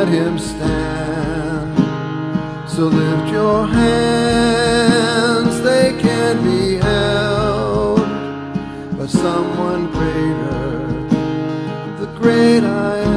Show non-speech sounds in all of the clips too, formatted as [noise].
let him stand. So lift your hands, they can be held by someone greater, the great I am.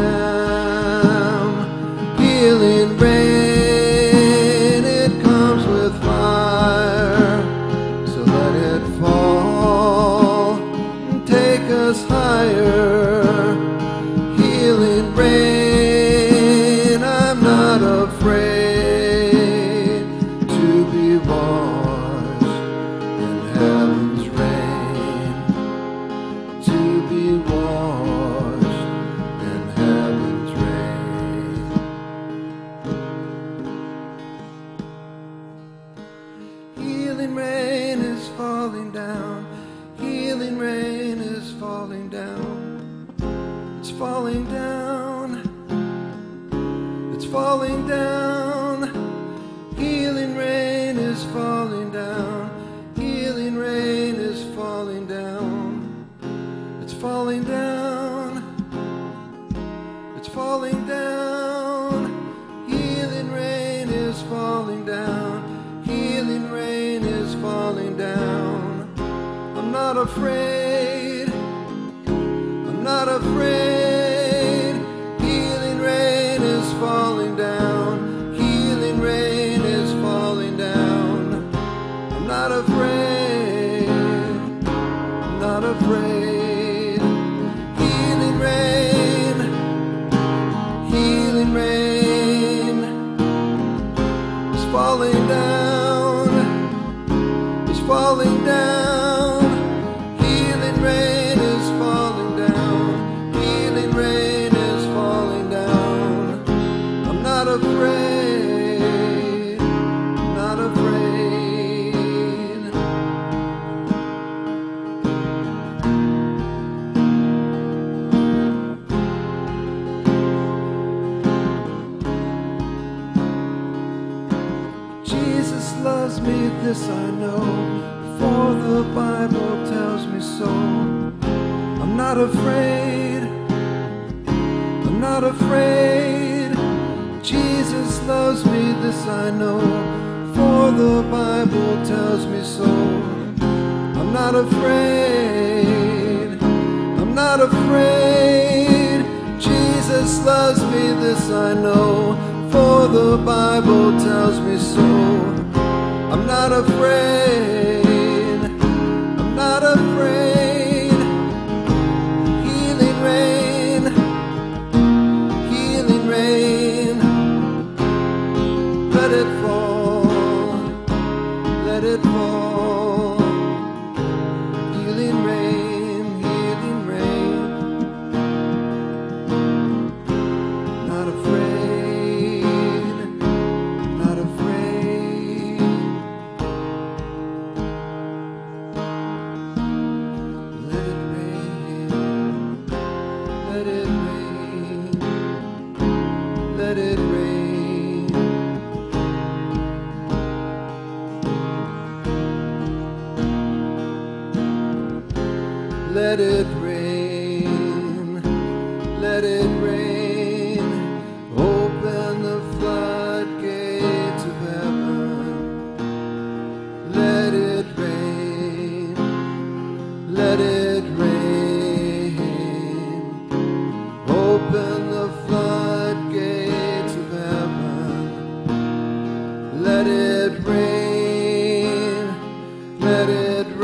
Let it.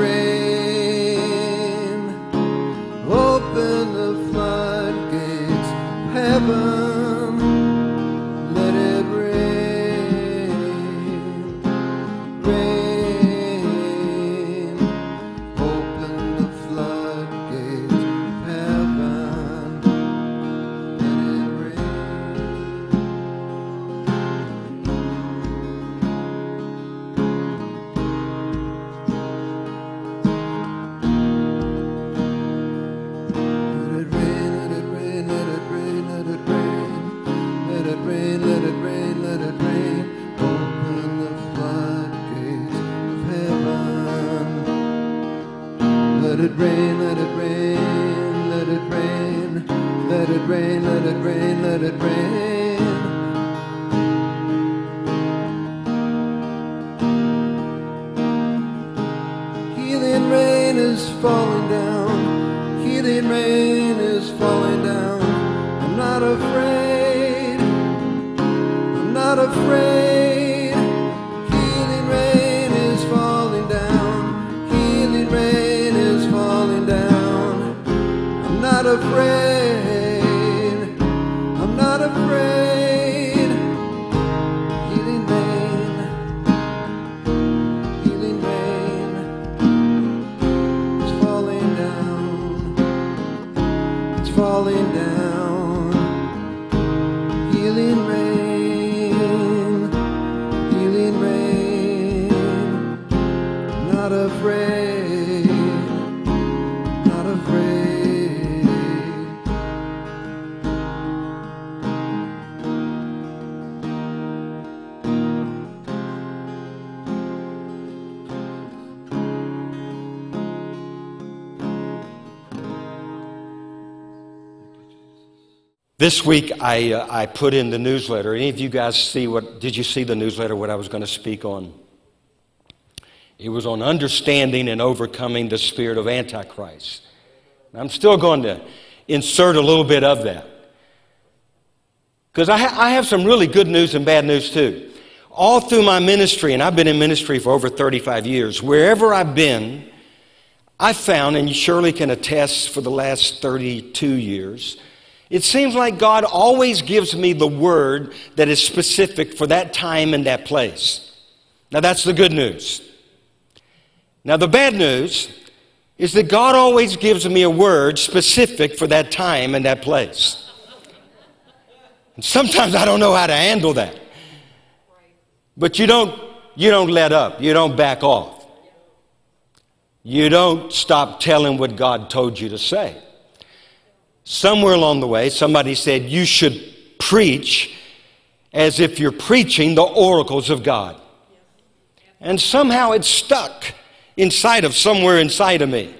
This week, I, uh, I put in the newsletter. Any of you guys see what? Did you see the newsletter? What I was going to speak on? It was on understanding and overcoming the spirit of Antichrist. I'm still going to insert a little bit of that because I, ha- I have some really good news and bad news too. All through my ministry, and I've been in ministry for over 35 years, wherever I've been, I found, and you surely can attest for the last 32 years, it seems like God always gives me the word that is specific for that time and that place. Now, that's the good news. Now, the bad news is that God always gives me a word specific for that time and that place. And sometimes I don't know how to handle that. But you don't, you don't let up, you don't back off. You don't stop telling what God told you to say. Somewhere along the way, somebody said you should preach as if you're preaching the oracles of God. And somehow it stuck inside of somewhere inside of me.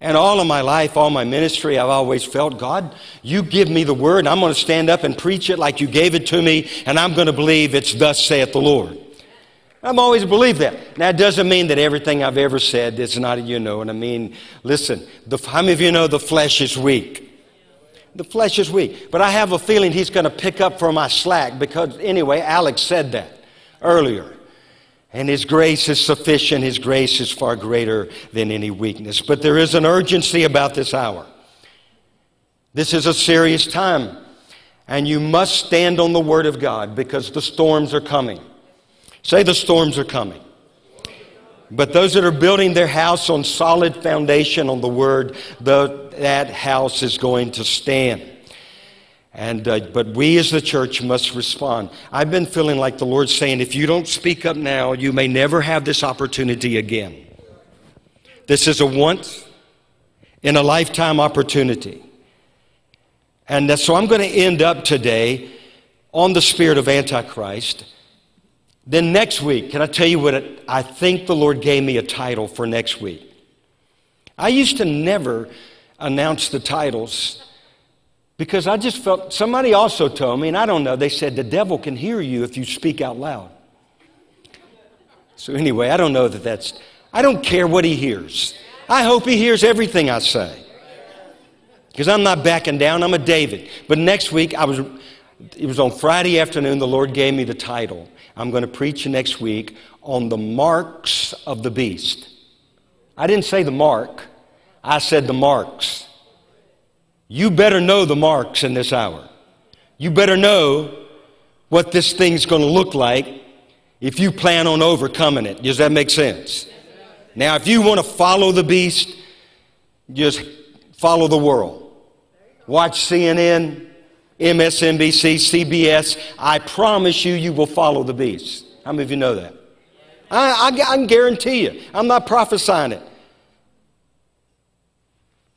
And all of my life, all my ministry, I've always felt, God, you give me the word, I'm going to stand up and preach it like you gave it to me, and I'm going to believe it's thus saith the Lord. I've always believed that. Now, it doesn't mean that everything I've ever said is not, you know, and I mean, listen, the, how many of you know the flesh is weak? The flesh is weak. But I have a feeling he's going to pick up for my slack because, anyway, Alex said that earlier. And His grace is sufficient. His grace is far greater than any weakness. But there is an urgency about this hour. This is a serious time. And you must stand on the Word of God because the storms are coming. Say the storms are coming. But those that are building their house on solid foundation on the Word, the, that house is going to stand. And, uh, but we as the church must respond. I've been feeling like the Lord's saying, if you don't speak up now, you may never have this opportunity again. This is a once in a lifetime opportunity. And so I'm going to end up today on the spirit of Antichrist. Then next week, can I tell you what it, I think the Lord gave me a title for next week? I used to never announce the titles because I just felt somebody also told me, and I don't know, they said the devil can hear you if you speak out loud. So, anyway, I don't know that that's, I don't care what he hears. I hope he hears everything I say. Because I'm not backing down, I'm a David. But next week, I was, it was on Friday afternoon, the Lord gave me the title. I'm going to preach next week on the marks of the beast. I didn't say the mark, I said the marks. You better know the marks in this hour. You better know what this thing's going to look like if you plan on overcoming it. Does that make sense? Now, if you want to follow the beast, just follow the world. Watch CNN, MSNBC, CBS. I promise you, you will follow the beast. How many of you know that? I, I, I can guarantee you. I'm not prophesying it.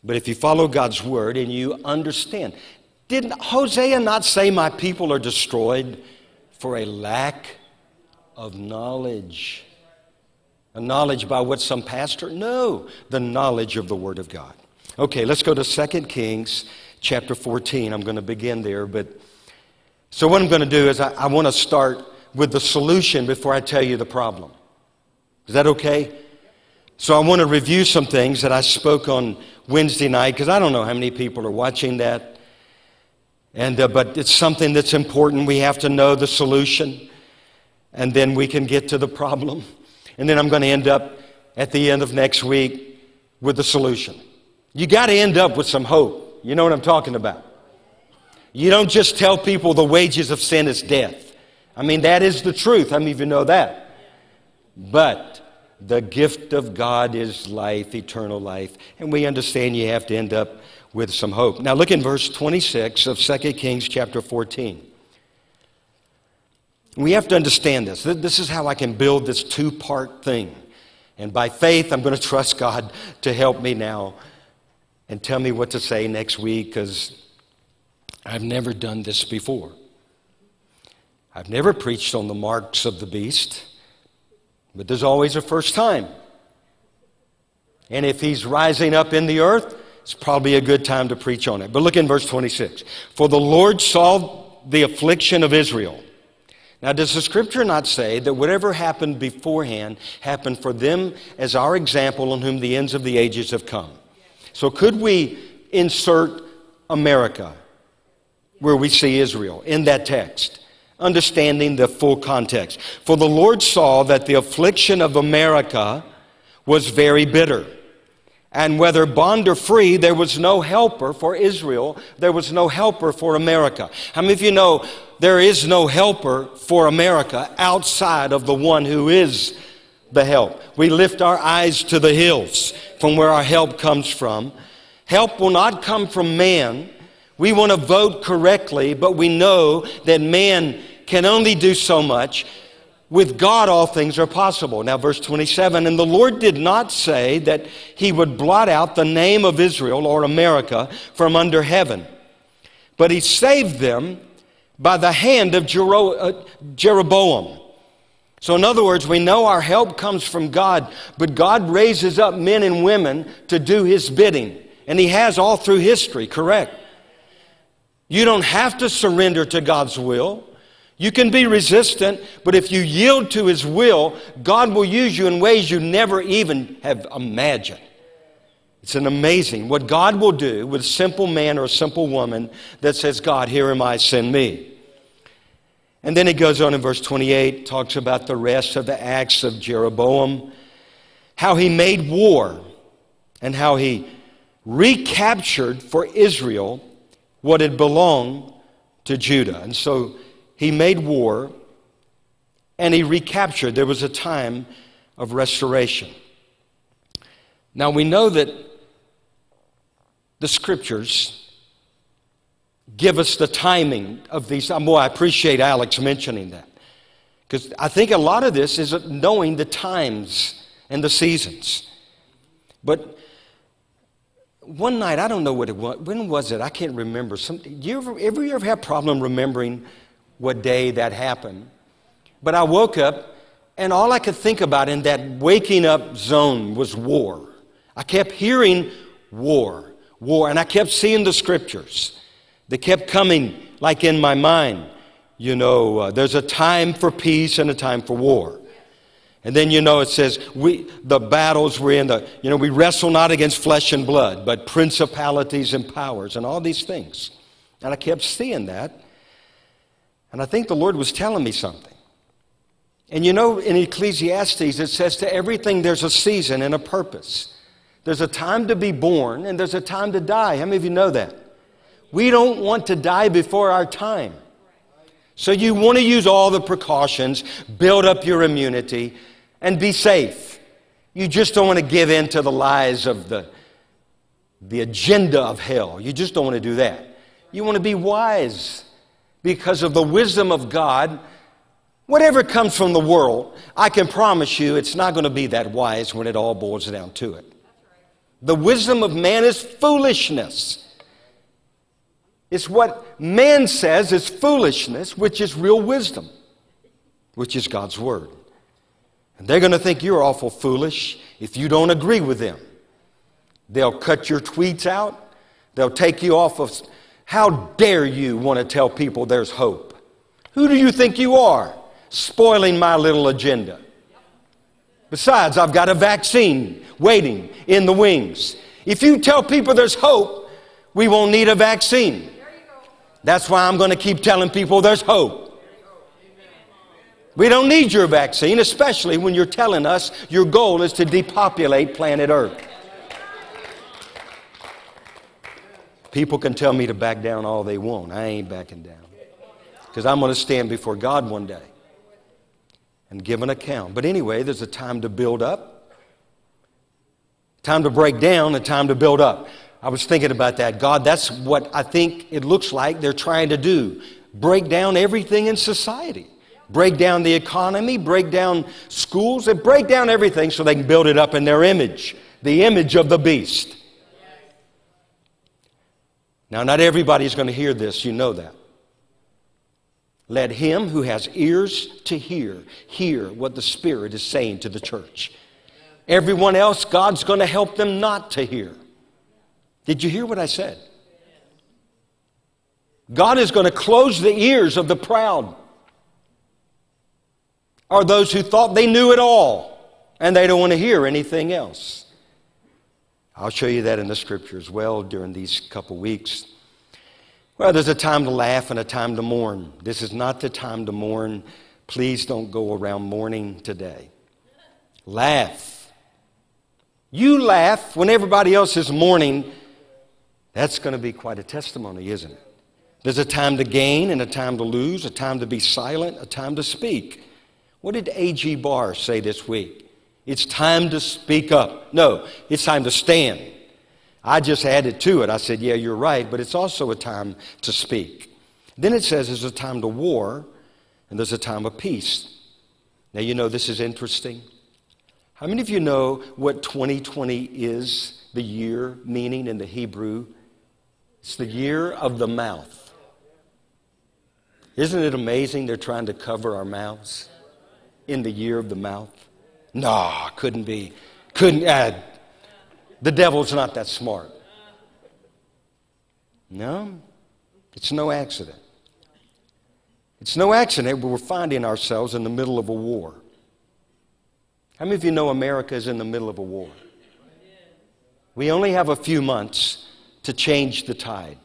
But if you follow God's word and you understand, didn't Hosea not say, My people are destroyed for a lack of knowledge? A knowledge by what some pastor? No, the knowledge of the Word of God. Okay, let's go to 2 Kings chapter 14. I'm going to begin there, but so what I'm going to do is I, I want to start with the solution before I tell you the problem. Is that okay? So I want to review some things that I spoke on Wednesday night because I don't know how many people are watching that. And, uh, but it's something that's important. We have to know the solution, and then we can get to the problem. And then I'm going to end up at the end of next week with the solution. You got to end up with some hope. You know what I'm talking about. You don't just tell people the wages of sin is death. I mean, that is the truth. Many of you know that? But the gift of God is life, eternal life. And we understand you have to end up with some hope. Now look in verse 26 of 2 Kings chapter 14. We have to understand this. This is how I can build this two part thing. And by faith, I'm going to trust God to help me now and tell me what to say next week because I've never done this before. I've never preached on the marks of the beast. But there's always a first time. And if he's rising up in the earth, it's probably a good time to preach on it. But look in verse 26. For the Lord saw the affliction of Israel. Now, does the scripture not say that whatever happened beforehand happened for them as our example on whom the ends of the ages have come? So, could we insert America where we see Israel in that text? understanding the full context. For the Lord saw that the affliction of America was very bitter. And whether bond or free, there was no helper for Israel. There was no helper for America. How many of you know there is no helper for America outside of the one who is the help? We lift our eyes to the hills from where our help comes from. Help will not come from man. We want to vote correctly, but we know that man can only do so much. With God, all things are possible. Now, verse 27 And the Lord did not say that he would blot out the name of Israel or America from under heaven, but he saved them by the hand of uh, Jeroboam. So, in other words, we know our help comes from God, but God raises up men and women to do his bidding. And he has all through history, correct? You don't have to surrender to God's will. You can be resistant, but if you yield to His will, God will use you in ways you never even have imagined. It's an amazing what God will do with a simple man or a simple woman that says, God, here am I, send me. And then he goes on in verse 28, talks about the rest of the acts of Jeroboam, how he made war, and how he recaptured for Israel what had belonged to Judah. And so he made war and he recaptured. There was a time of restoration. Now we know that the scriptures give us the timing of these. Uh, boy, I appreciate Alex mentioning that. Because I think a lot of this is knowing the times and the seasons. But one night, I don't know what it was. When was it? I can't remember. Some, you ever, ever, you ever have problem remembering what day that happened? But I woke up, and all I could think about in that waking up zone was war. I kept hearing war, war, and I kept seeing the scriptures. They kept coming like in my mind. You know, uh, there's a time for peace and a time for war. And then you know it says we the battles we're in the you know we wrestle not against flesh and blood but principalities and powers and all these things. And I kept seeing that. And I think the Lord was telling me something. And you know in Ecclesiastes it says to everything there's a season and a purpose. There's a time to be born and there's a time to die. How many of you know that? We don't want to die before our time. So you want to use all the precautions, build up your immunity, and be safe. You just don't want to give in to the lies of the, the agenda of hell. You just don't want to do that. You want to be wise because of the wisdom of God. Whatever comes from the world, I can promise you it's not going to be that wise when it all boils down to it. The wisdom of man is foolishness. It's what man says is foolishness, which is real wisdom, which is God's word. And they're going to think you're awful foolish if you don't agree with them. They'll cut your tweets out. They'll take you off of. How dare you want to tell people there's hope? Who do you think you are, spoiling my little agenda? Besides, I've got a vaccine waiting in the wings. If you tell people there's hope, we won't need a vaccine. That's why I'm going to keep telling people there's hope. We don't need your vaccine, especially when you're telling us your goal is to depopulate planet Earth. People can tell me to back down all they want. I ain't backing down. Because I'm going to stand before God one day and give an account. But anyway, there's a time to build up, time to break down, and time to build up. I was thinking about that. God, that's what I think it looks like they're trying to do break down everything in society. Break down the economy, break down schools, and break down everything so they can build it up in their image, the image of the beast. Now, not everybody's going to hear this, you know that. Let him who has ears to hear, hear what the Spirit is saying to the church. Everyone else, God's going to help them not to hear. Did you hear what I said? God is going to close the ears of the proud or those who thought they knew it all and they don't want to hear anything else. I'll show you that in the scripture as well during these couple weeks. Well, there's a time to laugh and a time to mourn. This is not the time to mourn. Please don't go around mourning today. Laugh. You laugh when everybody else is mourning that's going to be quite a testimony, isn't it? There's a time to gain and a time to lose, a time to be silent, a time to speak. What did A.G. Barr say this week? It's time to speak up. No, it's time to stand. I just added to it. I said, Yeah, you're right, but it's also a time to speak. Then it says there's a time to war and there's a time of peace. Now, you know, this is interesting. How many of you know what 2020 is, the year meaning in the Hebrew? It's the year of the mouth. Isn't it amazing they're trying to cover our mouths in the year of the mouth? No, couldn't be. Couldn't add. The devil's not that smart. No, it's no accident. It's no accident we're finding ourselves in the middle of a war. How many of you know America is in the middle of a war? We only have a few months to change the tide.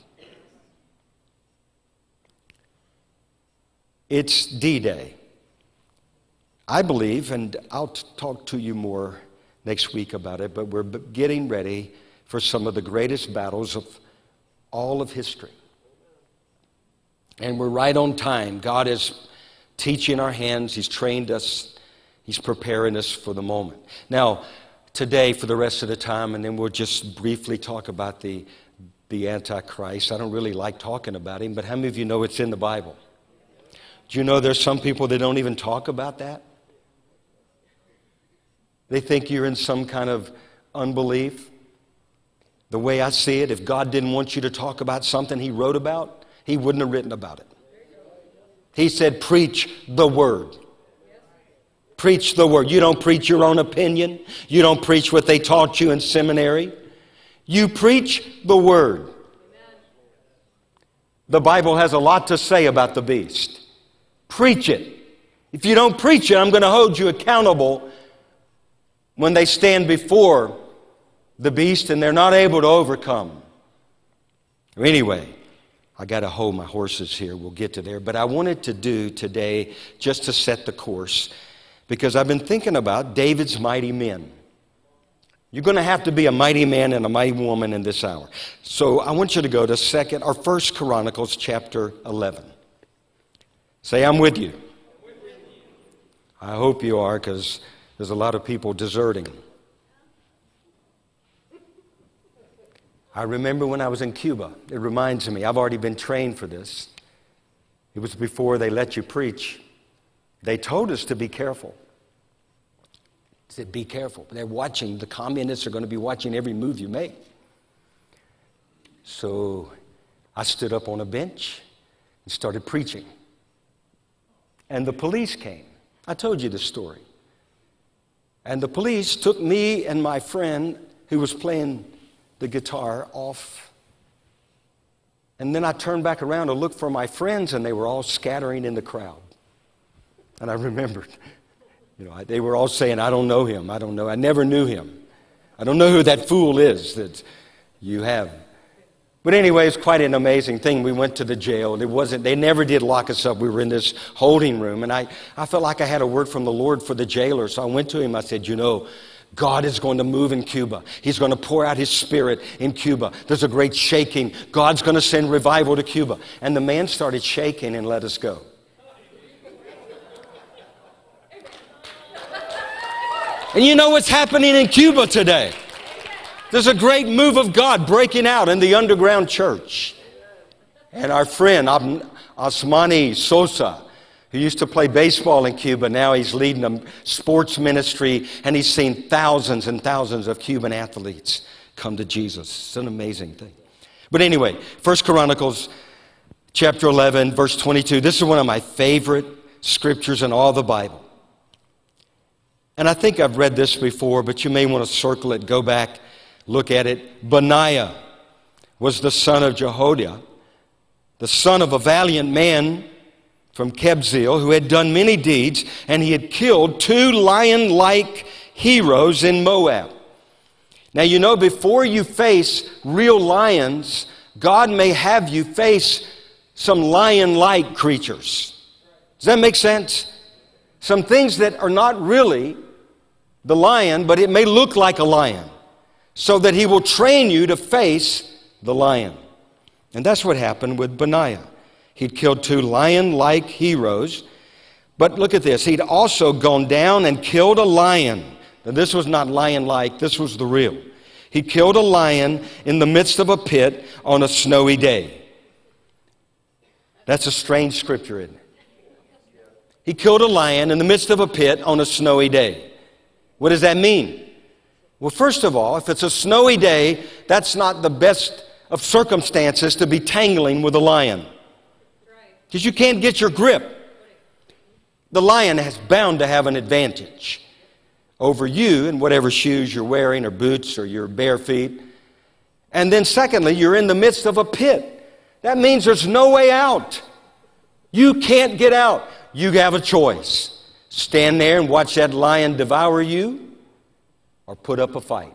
It's D Day. I believe, and I'll talk to you more next week about it, but we're getting ready for some of the greatest battles of all of history. And we're right on time. God is teaching our hands, He's trained us, He's preparing us for the moment. Now, today, for the rest of the time, and then we'll just briefly talk about the the Antichrist. I don't really like talking about him, but how many of you know it's in the Bible? Do you know there's some people that don't even talk about that? They think you're in some kind of unbelief. the way I see it, if God didn't want you to talk about something He wrote about, He wouldn't have written about it. He said, Preach the word. Preach the word. You don't preach your own opinion. You don't preach what they taught you in seminary. You preach the word. The Bible has a lot to say about the beast. Preach it. If you don't preach it, I'm going to hold you accountable when they stand before the beast and they're not able to overcome. Anyway, I got to hold my horses here. We'll get to there. But I wanted to do today just to set the course because I've been thinking about David's mighty men. You're going to have to be a mighty man and a mighty woman in this hour. So I want you to go to second or first Chronicles chapter 11. Say, I'm with you. I hope you are because there's a lot of people deserting. I remember when I was in Cuba. It reminds me, I've already been trained for this. It was before they let you preach. They told us to be careful. Said, Be careful. They're watching. The communists are going to be watching every move you make. So I stood up on a bench and started preaching. And the police came. I told you this story. And the police took me and my friend who was playing the guitar off. And then I turned back around to look for my friends, and they were all scattering in the crowd. And I remembered, you know, they were all saying, I don't know him. I don't know. I never knew him. I don't know who that fool is that you have. But anyway, it's quite an amazing thing. We went to the jail. and It wasn't, they never did lock us up. We were in this holding room. And I, I felt like I had a word from the Lord for the jailer. So I went to him. I said, You know, God is going to move in Cuba. He's going to pour out His Spirit in Cuba. There's a great shaking. God's going to send revival to Cuba. And the man started shaking and let us go. And you know what's happening in Cuba today? There's a great move of God breaking out in the underground church. And our friend Osmani Sosa, who used to play baseball in Cuba. Now he's leading a sports ministry, and he's seen thousands and thousands of Cuban athletes come to Jesus. It's an amazing thing. But anyway, First Chronicles chapter 11, verse 22. This is one of my favorite scriptures in all the Bible. And I think I've read this before, but you may want to circle it, go back, look at it. Benaiah was the son of Jehoiada, the son of a valiant man from Kabzeel who had done many deeds, and he had killed two lion like heroes in Moab. Now, you know, before you face real lions, God may have you face some lion like creatures. Does that make sense? Some things that are not really the lion, but it may look like a lion, so that he will train you to face the lion. And that's what happened with Benaiah. He'd killed two lion like heroes. But look at this. He'd also gone down and killed a lion. Now, this was not lion like, this was the real. He killed a lion in the midst of a pit on a snowy day. That's a strange scripture, isn't it? He killed a lion in the midst of a pit on a snowy day. What does that mean? Well, first of all, if it's a snowy day, that's not the best of circumstances to be tangling with a lion because you can't get your grip. The lion has bound to have an advantage over you in whatever shoes you're wearing, or boots, or your bare feet. And then, secondly, you're in the midst of a pit. That means there's no way out. You can't get out. You have a choice stand there and watch that lion devour you, or put up a fight.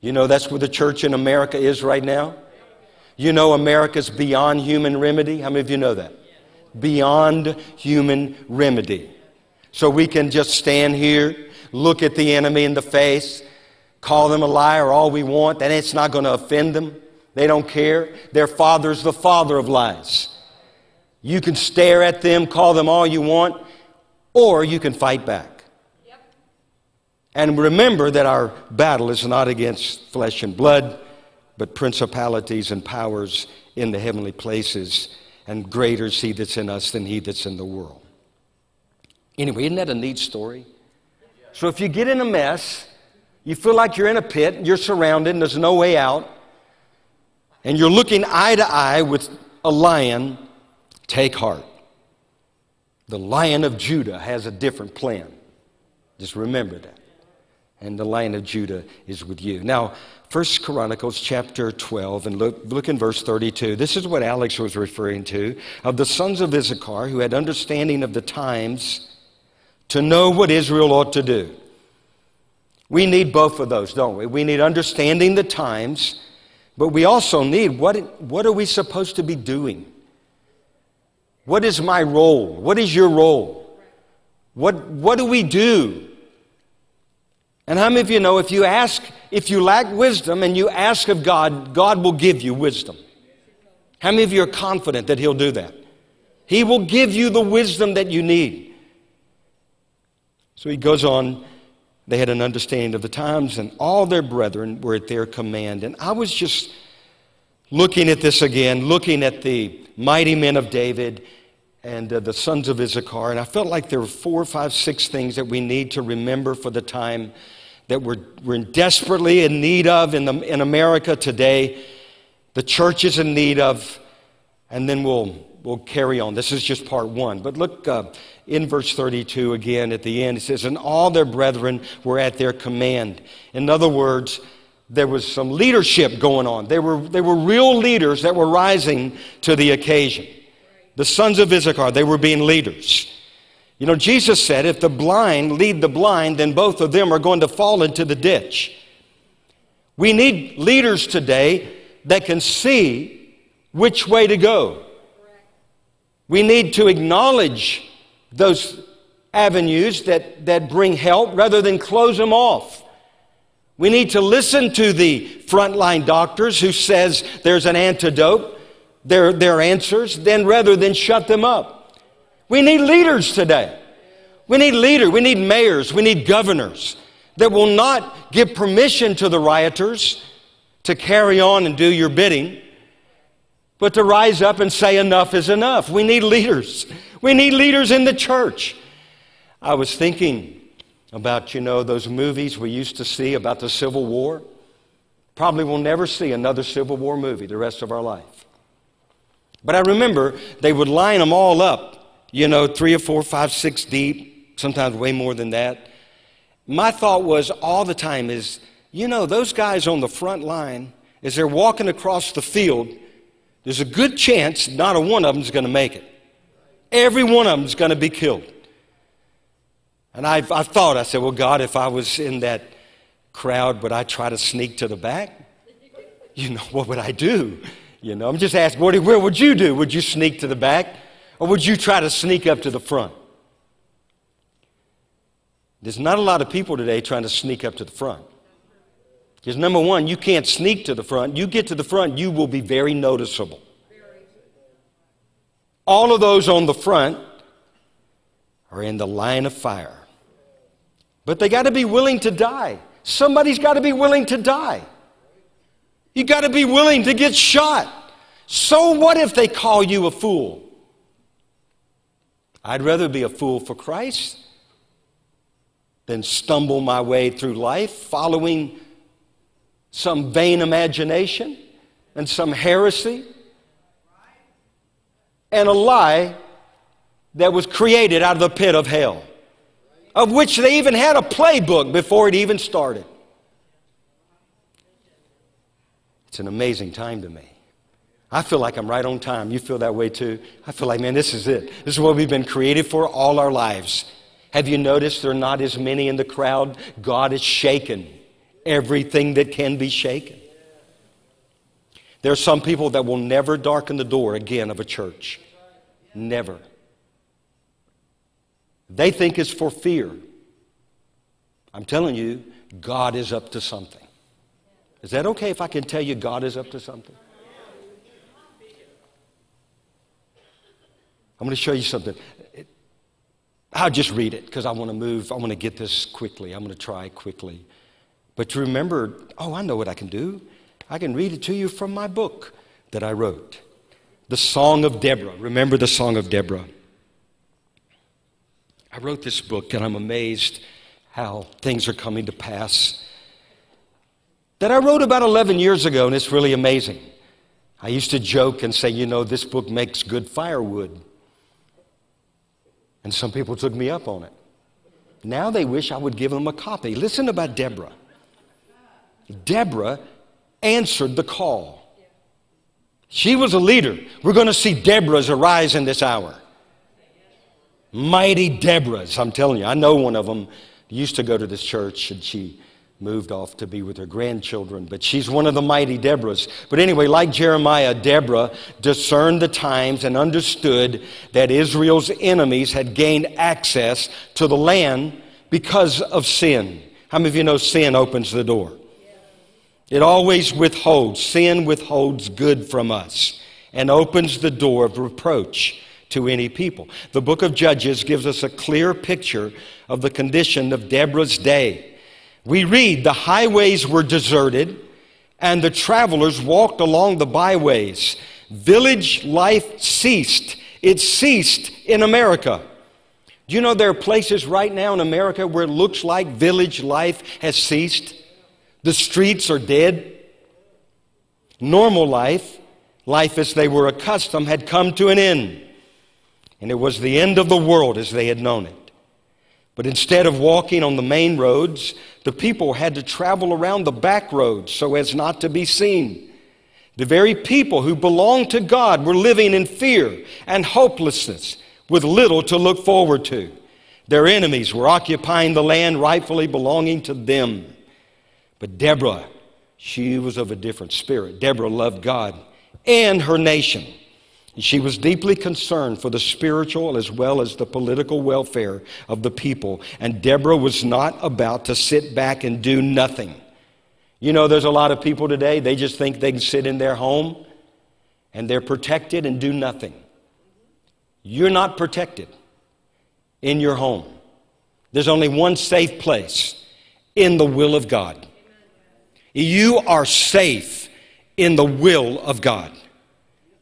You know, that's where the church in America is right now. You know America's beyond human remedy? How many of you know that? Beyond human remedy. So we can just stand here, look at the enemy in the face, call them a liar all we want, and it's not going to offend them. They don't care. Their father's the father of lies. You can stare at them, call them all you want, or you can fight back. And remember that our battle is not against flesh and blood but principalities and powers in the heavenly places, and greater is he that's in us than he that's in the world. Anyway, isn't that a neat story? So if you get in a mess, you feel like you're in a pit, you're surrounded, and there's no way out, and you're looking eye to eye with a lion, take heart. The lion of Judah has a different plan. Just remember that. And the lion of Judah is with you. Now, First Chronicles chapter 12, and look, look in verse 32. This is what Alex was referring to of the sons of Issachar who had understanding of the times to know what Israel ought to do. We need both of those, don't we? We need understanding the times, but we also need what, what are we supposed to be doing? What is my role? What is your role? What, what do we do? And how many of you know if you ask, if you lack wisdom and you ask of God, God will give you wisdom? How many of you are confident that He'll do that? He will give you the wisdom that you need. So he goes on, they had an understanding of the times, and all their brethren were at their command. And I was just looking at this again, looking at the mighty men of David and uh, the sons of Issachar, and I felt like there were four, five, six things that we need to remember for the time that we're, we're desperately in need of in, the, in America today, the church is in need of, and then we'll, we'll carry on. This is just part one. But look uh, in verse 32 again at the end. It says, And all their brethren were at their command. In other words, there was some leadership going on. They were, they were real leaders that were rising to the occasion. The sons of Issachar, they were being leaders. You know, Jesus said, if the blind lead the blind, then both of them are going to fall into the ditch. We need leaders today that can see which way to go. We need to acknowledge those avenues that, that bring help rather than close them off. We need to listen to the frontline doctors who says there's an antidote, their, their answers, then rather than shut them up. We need leaders today. We need leaders. We need mayors. We need governors that will not give permission to the rioters to carry on and do your bidding, but to rise up and say enough is enough. We need leaders. We need leaders in the church. I was thinking about, you know, those movies we used to see about the Civil War. Probably we'll never see another Civil War movie the rest of our life. But I remember they would line them all up you know, three or four, five, six deep, sometimes way more than that. My thought was all the time is, you know, those guys on the front line, as they're walking across the field, there's a good chance not a one of them is going to make it. Every one of them is going to be killed. And I've, I've thought, I said, well, God, if I was in that crowd, would I try to sneak to the back? You know, what would I do? You know, I'm just asking, what, where would you do? Would you sneak to the back? Or would you try to sneak up to the front? There's not a lot of people today trying to sneak up to the front. Because number one, you can't sneak to the front. You get to the front, you will be very noticeable. All of those on the front are in the line of fire. But they got to be willing to die. Somebody's got to be willing to die. You got to be willing to get shot. So what if they call you a fool? I'd rather be a fool for Christ than stumble my way through life following some vain imagination and some heresy and a lie that was created out of the pit of hell, of which they even had a playbook before it even started. It's an amazing time to me. I feel like I'm right on time. You feel that way too? I feel like, man, this is it. This is what we've been created for all our lives. Have you noticed there are not as many in the crowd? God has shaken everything that can be shaken. There are some people that will never darken the door again of a church. Never. They think it's for fear. I'm telling you, God is up to something. Is that okay if I can tell you God is up to something? I'm going to show you something. I'll just read it because I want to move. I want to get this quickly. I'm going to try quickly. But to remember, oh, I know what I can do. I can read it to you from my book that I wrote The Song of Deborah. Remember the Song of Deborah? I wrote this book and I'm amazed how things are coming to pass. that I wrote about 11 years ago, and it's really amazing. I used to joke and say, you know, this book makes good firewood. And some people took me up on it. Now they wish I would give them a copy. Listen about Deborah. Deborah answered the call. She was a leader. We're going to see Deborahs arise in this hour. Mighty Deborahs, I'm telling you. I know one of them used to go to this church and she moved off to be with her grandchildren, but she's one of the mighty Deborahs. But anyway, like Jeremiah, Deborah discerned the times and understood that Israel's enemies had gained access to the land because of sin. How many of you know sin opens the door? It always withholds, sin withholds good from us and opens the door of reproach to any people. The book of Judges gives us a clear picture of the condition of Deborah's day. We read the highways were deserted and the travelers walked along the byways. Village life ceased. It ceased in America. Do you know there are places right now in America where it looks like village life has ceased? The streets are dead. Normal life, life as they were accustomed, had come to an end. And it was the end of the world as they had known it. But instead of walking on the main roads, the people had to travel around the back roads so as not to be seen. The very people who belonged to God were living in fear and hopelessness with little to look forward to. Their enemies were occupying the land rightfully belonging to them. But Deborah, she was of a different spirit. Deborah loved God and her nation. She was deeply concerned for the spiritual as well as the political welfare of the people. And Deborah was not about to sit back and do nothing. You know, there's a lot of people today, they just think they can sit in their home and they're protected and do nothing. You're not protected in your home. There's only one safe place in the will of God. You are safe in the will of God.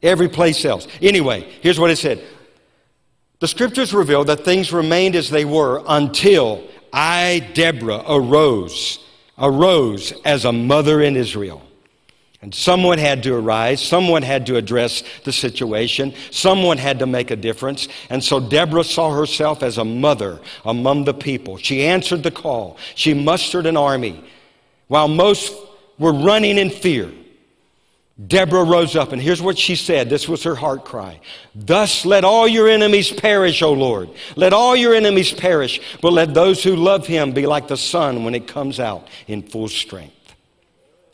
Every place else. Anyway, here's what it said The scriptures reveal that things remained as they were until I, Deborah, arose, arose as a mother in Israel. And someone had to arise, someone had to address the situation, someone had to make a difference. And so Deborah saw herself as a mother among the people. She answered the call, she mustered an army. While most were running in fear, Deborah rose up, and here's what she said. This was her heart cry. Thus let all your enemies perish, O Lord. Let all your enemies perish, but let those who love him be like the sun when it comes out in full strength.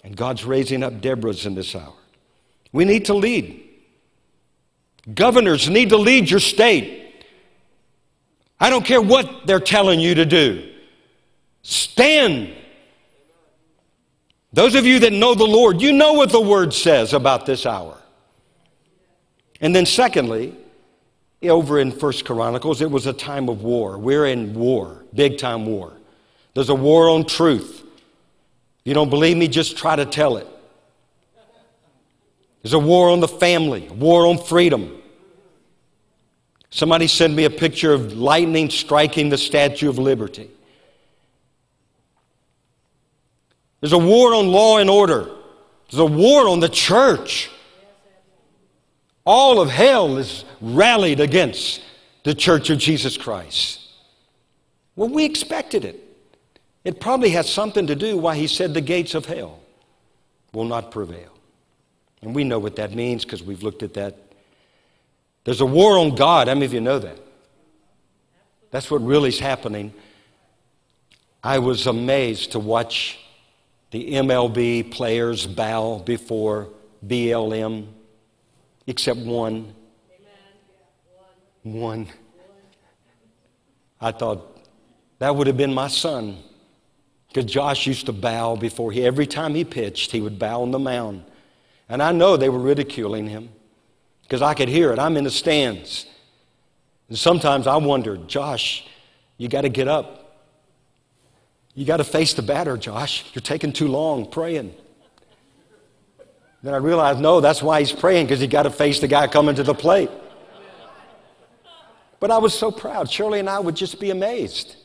And God's raising up Deborahs in this hour. We need to lead. Governors need to lead your state. I don't care what they're telling you to do. Stand those of you that know the Lord, you know what the Word says about this hour. And then, secondly, over in First Chronicles, it was a time of war. We're in war, big time war. There's a war on truth. If you don't believe me, just try to tell it. There's a war on the family, a war on freedom. Somebody sent me a picture of lightning striking the Statue of Liberty. There's a war on law and order. There's a war on the church. All of hell is rallied against the church of Jesus Christ. Well, we expected it. It probably has something to do why he said the gates of hell will not prevail. And we know what that means because we've looked at that. There's a war on God. How many of you know that? That's what really is happening. I was amazed to watch the MLB players bow before BLM, except one. One. I thought that would have been my son. Because Josh used to bow before he, every time he pitched, he would bow on the mound. And I know they were ridiculing him because I could hear it. I'm in the stands. And sometimes I wondered, Josh, you got to get up. You got to face the batter, Josh. You're taking too long praying. Then I realized, no, that's why he's praying, because he got to face the guy coming to the plate. But I was so proud. Shirley and I would just be amazed.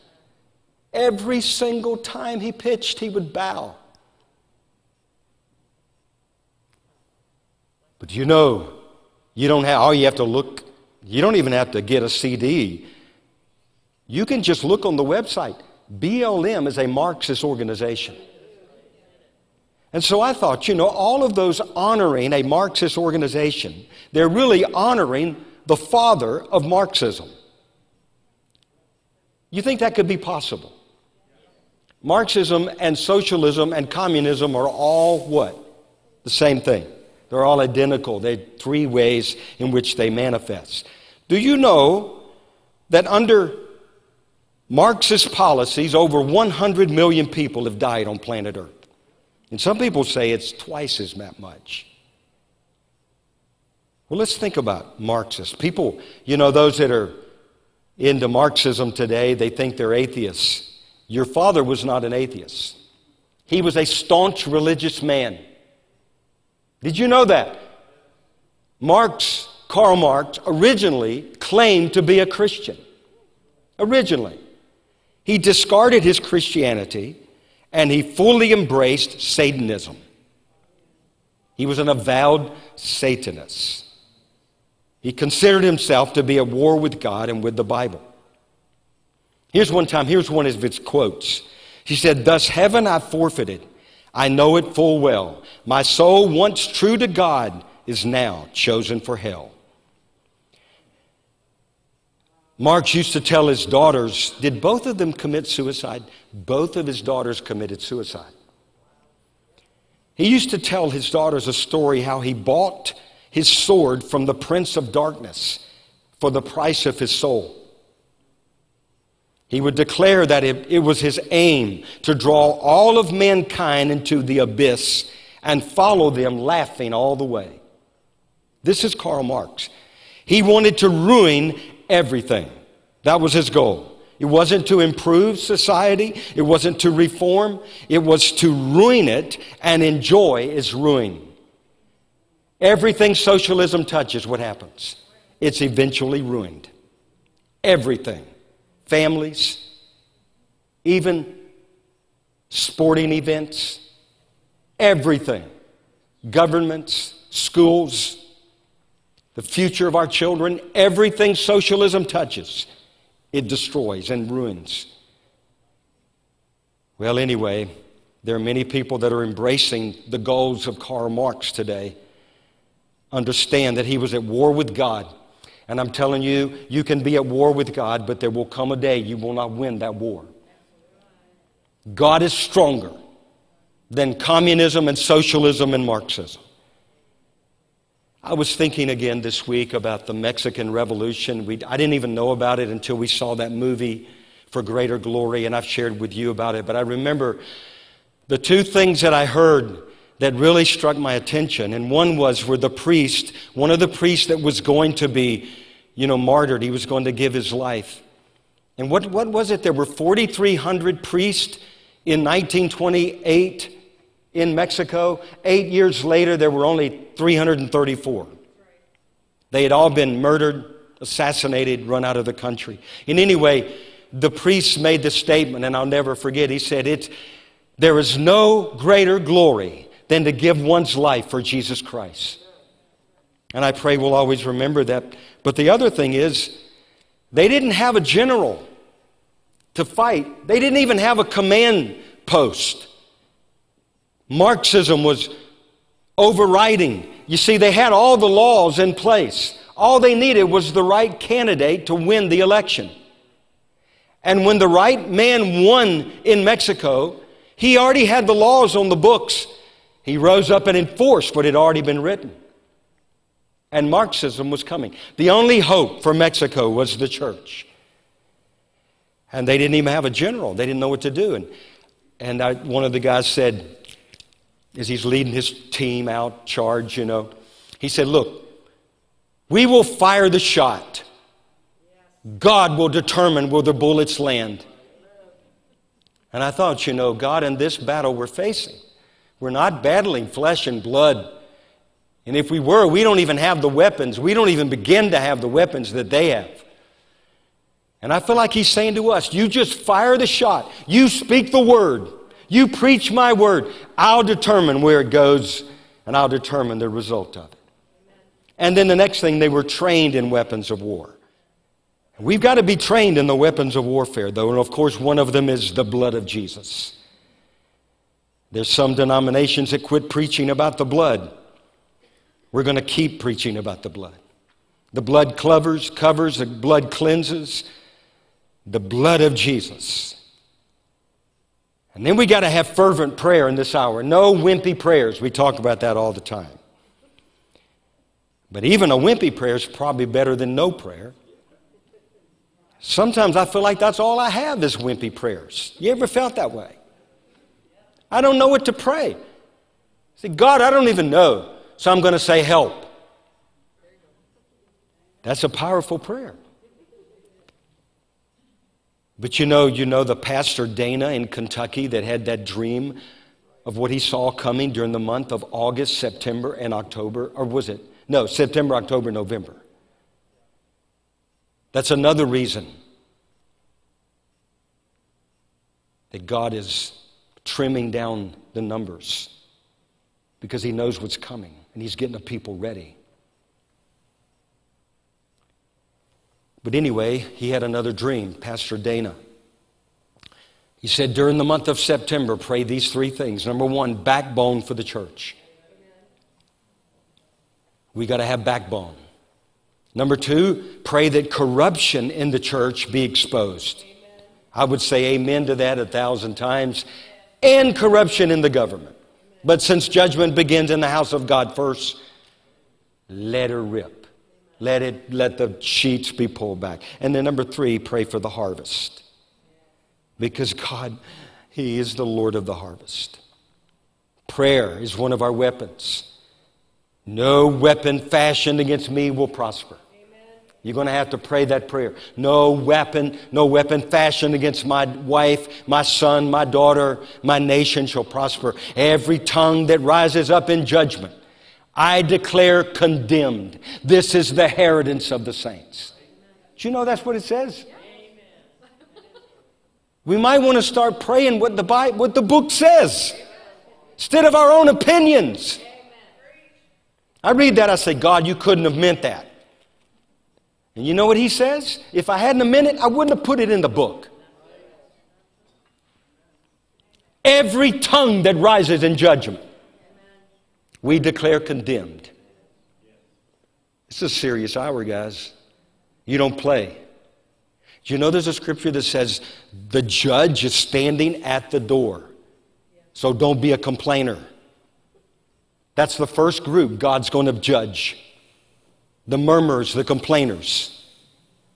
Every single time he pitched, he would bow. But you know, you don't have, all you have to look, you don't even have to get a CD. You can just look on the website. BLM is a Marxist organization. And so I thought, you know, all of those honoring a Marxist organization, they're really honoring the father of Marxism. You think that could be possible? Marxism and socialism and communism are all what? The same thing. They're all identical. They're three ways in which they manifest. Do you know that under Marxist policies, over 100 million people have died on planet Earth? And some people say it's twice as much. Well, let's think about Marxists. People, you know, those that are into Marxism today, they think they're atheists. Your father was not an atheist, he was a staunch religious man. Did you know that? Marx, Karl Marx, originally claimed to be a Christian. Originally. He discarded his Christianity and he fully embraced Satanism. He was an avowed Satanist. He considered himself to be at war with God and with the Bible. Here's one time, here's one of his quotes. He said, Thus heaven I forfeited. I know it full well. My soul, once true to God, is now chosen for hell. Marx used to tell his daughters, did both of them commit suicide? Both of his daughters committed suicide. He used to tell his daughters a story how he bought his sword from the prince of darkness for the price of his soul. He would declare that it, it, was his aim to draw all of mankind into the abyss and follow them laughing all the way. This is Karl Marx. He wanted to ruin everything. That was his goal. It wasn't to improve society, it wasn't to reform, it was to ruin it and enjoy its ruin. Everything socialism touches, what happens? It's eventually ruined. Everything. Families, even sporting events, everything. Governments, schools, the future of our children, everything socialism touches, it destroys and ruins. Well, anyway, there are many people that are embracing the goals of Karl Marx today. Understand that he was at war with God. And I'm telling you, you can be at war with God, but there will come a day you will not win that war. God is stronger than communism and socialism and Marxism. I was thinking again this week about the Mexican Revolution. We, I didn't even know about it until we saw that movie for greater glory, and I've shared with you about it. But I remember the two things that I heard that really struck my attention, and one was where the priest, one of the priests that was going to be, you know, martyred, he was going to give his life. And what, what was it? There were 4,300 priests in 1928 in Mexico. Eight years later, there were only 334. They had all been murdered, assassinated, run out of the country. And anyway, the priest made the statement, and I'll never forget. He said, it's, There is no greater glory than to give one's life for Jesus Christ. And I pray we'll always remember that. But the other thing is, they didn't have a general to fight, they didn't even have a command post. Marxism was overriding. You see, they had all the laws in place. All they needed was the right candidate to win the election. And when the right man won in Mexico, he already had the laws on the books. He rose up and enforced what had already been written. And Marxism was coming. The only hope for Mexico was the church. And they didn't even have a general, they didn't know what to do. And, and I, one of the guys said, as he's leading his team out, charge, you know. He said, Look, we will fire the shot. God will determine where the bullets land. And I thought, you know, God, in this battle we're facing, we're not battling flesh and blood. And if we were, we don't even have the weapons. We don't even begin to have the weapons that they have. And I feel like he's saying to us, you just fire the shot. You speak the word. You preach my word. I'll determine where it goes and I'll determine the result of it. And then the next thing, they were trained in weapons of war. We've got to be trained in the weapons of warfare, though, and of course, one of them is the blood of Jesus. There's some denominations that quit preaching about the blood. We're going to keep preaching about the blood. The blood covers, covers, the blood cleanses, the blood of Jesus. And then we got to have fervent prayer in this hour. No wimpy prayers. We talk about that all the time. But even a wimpy prayer is probably better than no prayer. Sometimes I feel like that's all I have is wimpy prayers. You ever felt that way? I don't know what to pray. Say, God, I don't even know, so I'm going to say help. That's a powerful prayer. But you know, you know the pastor Dana in Kentucky that had that dream of what he saw coming during the month of August, September, and October, or was it? No, September, October, November. That's another reason that God is trimming down the numbers because He knows what's coming and He's getting the people ready. But anyway, he had another dream, Pastor Dana. He said, during the month of September, pray these three things. Number one, backbone for the church. We got to have backbone. Number two, pray that corruption in the church be exposed. I would say amen to that a thousand times. And corruption in the government. But since judgment begins in the house of God first, let her rip. Let it let the sheets be pulled back. And then number three, pray for the harvest. Because God, He is the Lord of the harvest. Prayer is one of our weapons. No weapon fashioned against me will prosper. You're going to have to pray that prayer. No weapon, no weapon fashioned against my wife, my son, my daughter, my nation shall prosper. Every tongue that rises up in judgment, I declare condemned. This is the inheritance of the saints. Do you know that's what it says? We might want to start praying what the Bible, what the book says, instead of our own opinions. I read that, I say, God, you couldn't have meant that. And you know what he says? If I hadn't meant it, I wouldn't have put it in the book. Every tongue that rises in judgment, we declare condemned. It's a serious hour, guys. You don't play. Do you know there's a scripture that says the judge is standing at the door? So don't be a complainer. That's the first group God's going to judge the murmurers, the complainers,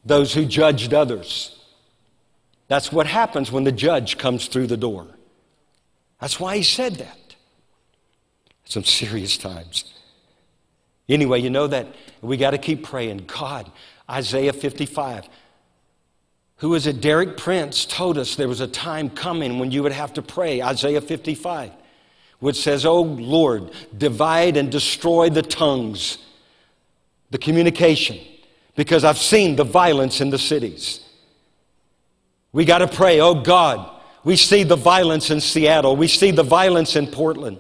those who judged others. That's what happens when the judge comes through the door. That's why he said that. Some serious times. Anyway, you know that we got to keep praying. God, Isaiah 55. Who is it? Derek Prince told us there was a time coming when you would have to pray. Isaiah 55, which says, Oh Lord, divide and destroy the tongues, the communication, because I've seen the violence in the cities. We got to pray, oh God, we see the violence in Seattle, we see the violence in Portland.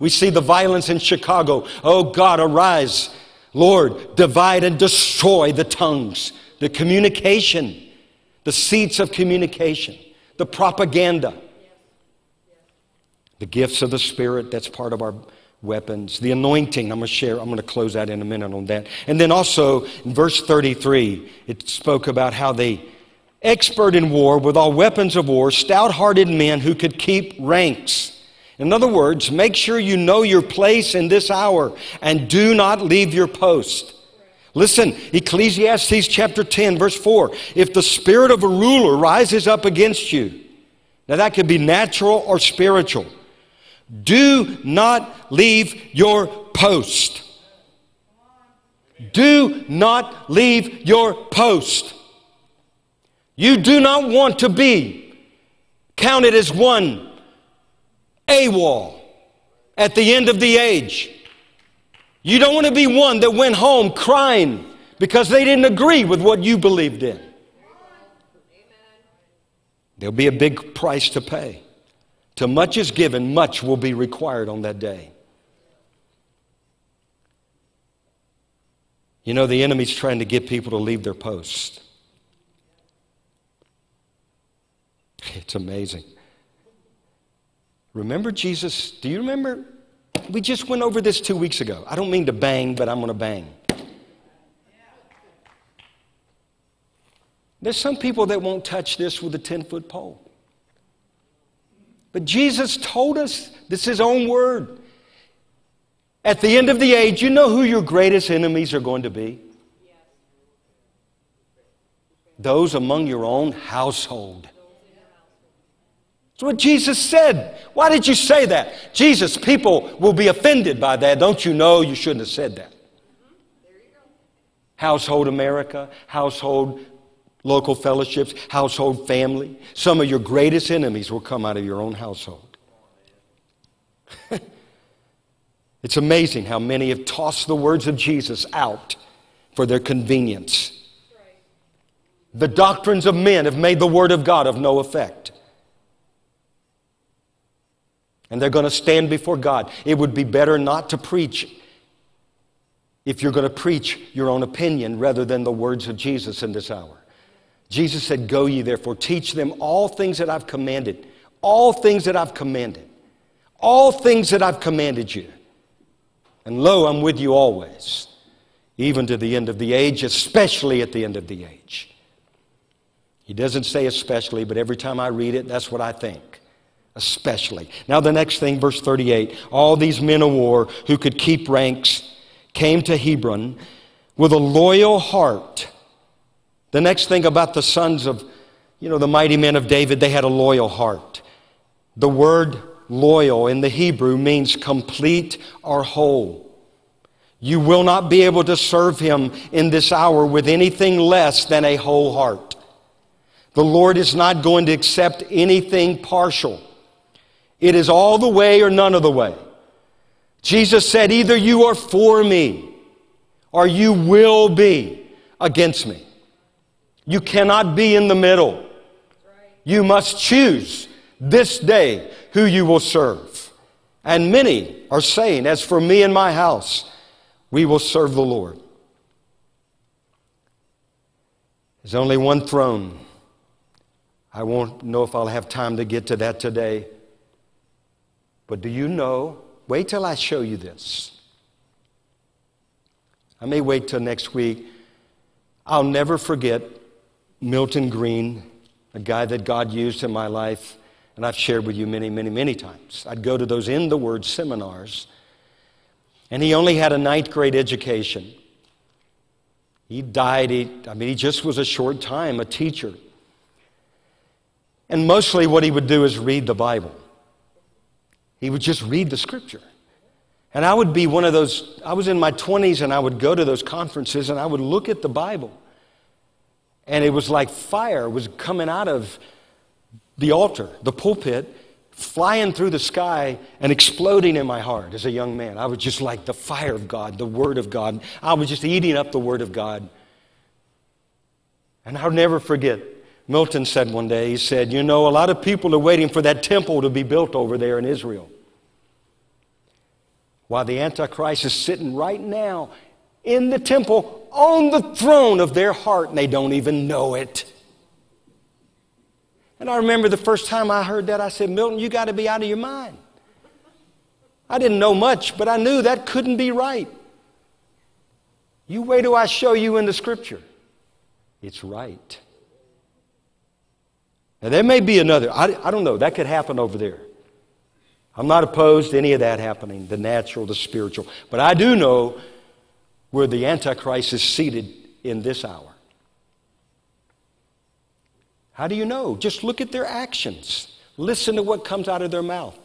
We see the violence in Chicago. Oh God, arise. Lord, divide and destroy the tongues, the communication, the seats of communication, the propaganda, the gifts of the Spirit, that's part of our weapons, the anointing. I'm going to share, I'm going to close out in a minute on that. And then also in verse 33, it spoke about how they, expert in war, with all weapons of war, stout hearted men who could keep ranks. In other words, make sure you know your place in this hour and do not leave your post. Listen, Ecclesiastes chapter 10, verse 4. If the spirit of a ruler rises up against you, now that could be natural or spiritual, do not leave your post. Do not leave your post. You do not want to be counted as one AWOL at the end of the age. You don't want to be one that went home crying because they didn't agree with what you believed in. There'll be a big price to pay. To much is given, much will be required on that day. You know, the enemy's trying to get people to leave their post. It's amazing. Remember Jesus? Do you remember? We just went over this two weeks ago. I don't mean to bang, but I'm going to bang. There's some people that won't touch this with a 10 foot pole. But Jesus told us, this is his own word. At the end of the age, you know who your greatest enemies are going to be? Those among your own household. That's what Jesus said. Why did you say that? Jesus, people will be offended by that. Don't you know you shouldn't have said that? Household America, household local fellowships, household family. Some of your greatest enemies will come out of your own household. [laughs] it's amazing how many have tossed the words of Jesus out for their convenience. The doctrines of men have made the Word of God of no effect. And they're going to stand before God. It would be better not to preach if you're going to preach your own opinion rather than the words of Jesus in this hour. Jesus said, Go ye therefore, teach them all things that I've commanded. All things that I've commanded. All things that I've commanded you. And lo, I'm with you always, even to the end of the age, especially at the end of the age. He doesn't say especially, but every time I read it, that's what I think. Especially. Now, the next thing, verse 38 all these men of war who could keep ranks came to Hebron with a loyal heart the next thing about the sons of, you know, the mighty men of David, they had a loyal heart. The word loyal in the Hebrew means complete or whole. You will not be able to serve him in this hour with anything less than a whole heart. The Lord is not going to accept anything partial. It is all the way or none of the way. Jesus said, either you are for me or you will be against me. You cannot be in the middle. You must choose this day who you will serve. And many are saying, As for me and my house, we will serve the Lord. There's only one throne. I won't know if I'll have time to get to that today. But do you know? Wait till I show you this. I may wait till next week. I'll never forget Milton Green, a guy that God used in my life, and I've shared with you many, many, many times. I'd go to those in the Word seminars, and he only had a ninth grade education. He died, he, I mean, he just was a short time a teacher. And mostly what he would do is read the Bible. He would just read the scripture. And I would be one of those, I was in my 20s and I would go to those conferences and I would look at the Bible. And it was like fire was coming out of the altar, the pulpit, flying through the sky and exploding in my heart as a young man. I was just like the fire of God, the Word of God. I was just eating up the Word of God. And I'll never forget, Milton said one day, he said, You know, a lot of people are waiting for that temple to be built over there in Israel. While the Antichrist is sitting right now in the temple on the throne of their heart and they don't even know it. And I remember the first time I heard that, I said, Milton, you got to be out of your mind. I didn't know much, but I knew that couldn't be right. You wait till I show you in the scripture. It's right. Now, there may be another, I, I don't know, that could happen over there. I'm not opposed to any of that happening, the natural, the spiritual. But I do know where the Antichrist is seated in this hour. How do you know? Just look at their actions. Listen to what comes out of their mouth.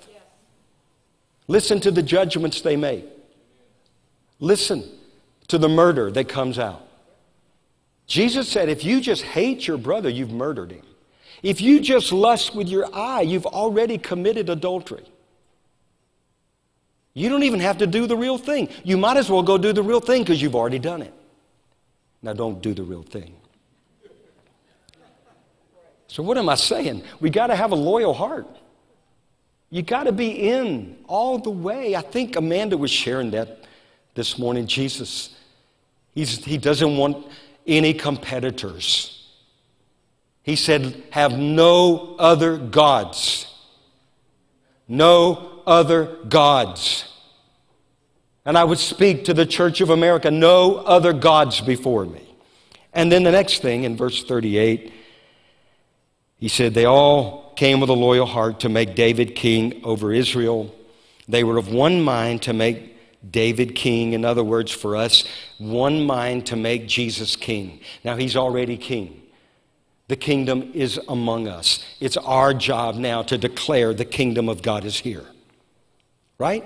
Listen to the judgments they make. Listen to the murder that comes out. Jesus said, if you just hate your brother, you've murdered him. If you just lust with your eye, you've already committed adultery. You don't even have to do the real thing. You might as well go do the real thing because you've already done it. Now, don't do the real thing. So, what am I saying? We got to have a loyal heart. You got to be in all the way. I think Amanda was sharing that this morning. Jesus, He's, he doesn't want any competitors. He said, Have no other gods. No other gods. And I would speak to the Church of America, no other gods before me. And then the next thing in verse 38, he said, They all came with a loyal heart to make David king over Israel. They were of one mind to make David king. In other words, for us, one mind to make Jesus king. Now, he's already king. The kingdom is among us. It's our job now to declare the kingdom of God is here. Right?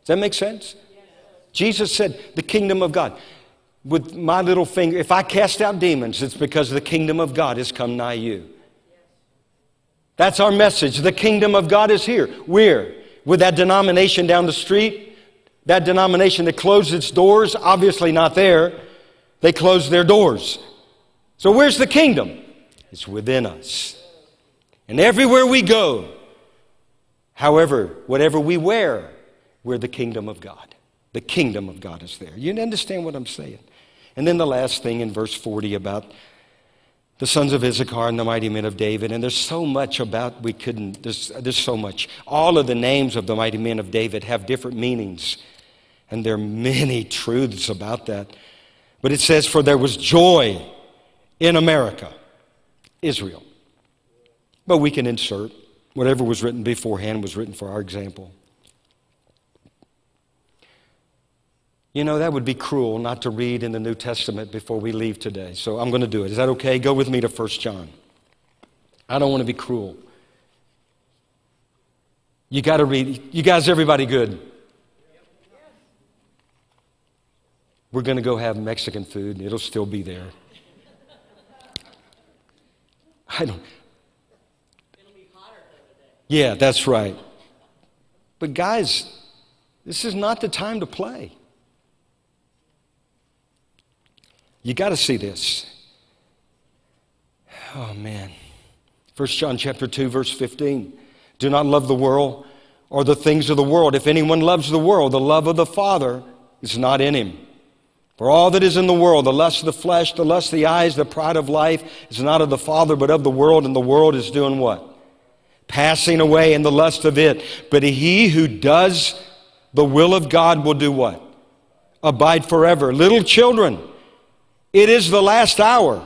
Does that make sense? Jesus said, the kingdom of God. With my little finger, if I cast out demons, it's because the kingdom of God has come nigh you. That's our message. The kingdom of God is here. Where? With that denomination down the street, that denomination that closed its doors, obviously not there. They closed their doors. So where's the kingdom? It's within us. And everywhere we go, however, whatever we wear, we're the kingdom of God. The kingdom of God is there. You understand what I'm saying? And then the last thing in verse 40 about the sons of Issachar and the mighty men of David. And there's so much about, we couldn't, there's, there's so much. All of the names of the mighty men of David have different meanings. And there are many truths about that. But it says, For there was joy in America, Israel. But we can insert whatever was written beforehand was written for our example. You know, that would be cruel not to read in the New Testament before we leave today. So I'm going to do it. Is that okay? Go with me to 1 John. I don't want to be cruel. You got to read. You guys, everybody good? We're going to go have Mexican food, and it'll still be there. I don't. Yeah, that's right. But guys, this is not the time to play. You got to see this. Oh man. 1 John chapter 2 verse 15. Do not love the world or the things of the world. If anyone loves the world, the love of the Father is not in him. For all that is in the world, the lust of the flesh, the lust of the eyes, the pride of life, is not of the Father, but of the world, and the world is doing what? Passing away in the lust of it. But he who does the will of God will do what? Abide forever. Little children, it is the last hour.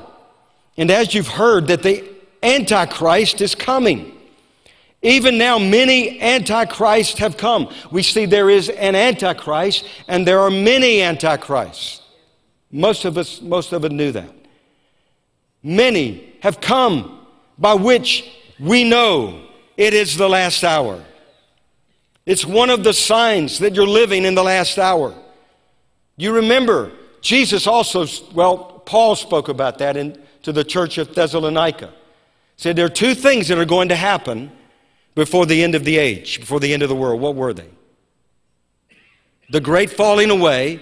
And as you've heard, that the Antichrist is coming. Even now, many antichrists have come. We see there is an antichrist, and there are many antichrists. Most of us, most of us knew that. Many have come by which we know it is the last hour. It's one of the signs that you're living in the last hour. You remember Jesus also, well, Paul spoke about that in, to the church of Thessalonica. Said there are two things that are going to happen before the end of the age, before the end of the world. What were they? The great falling away.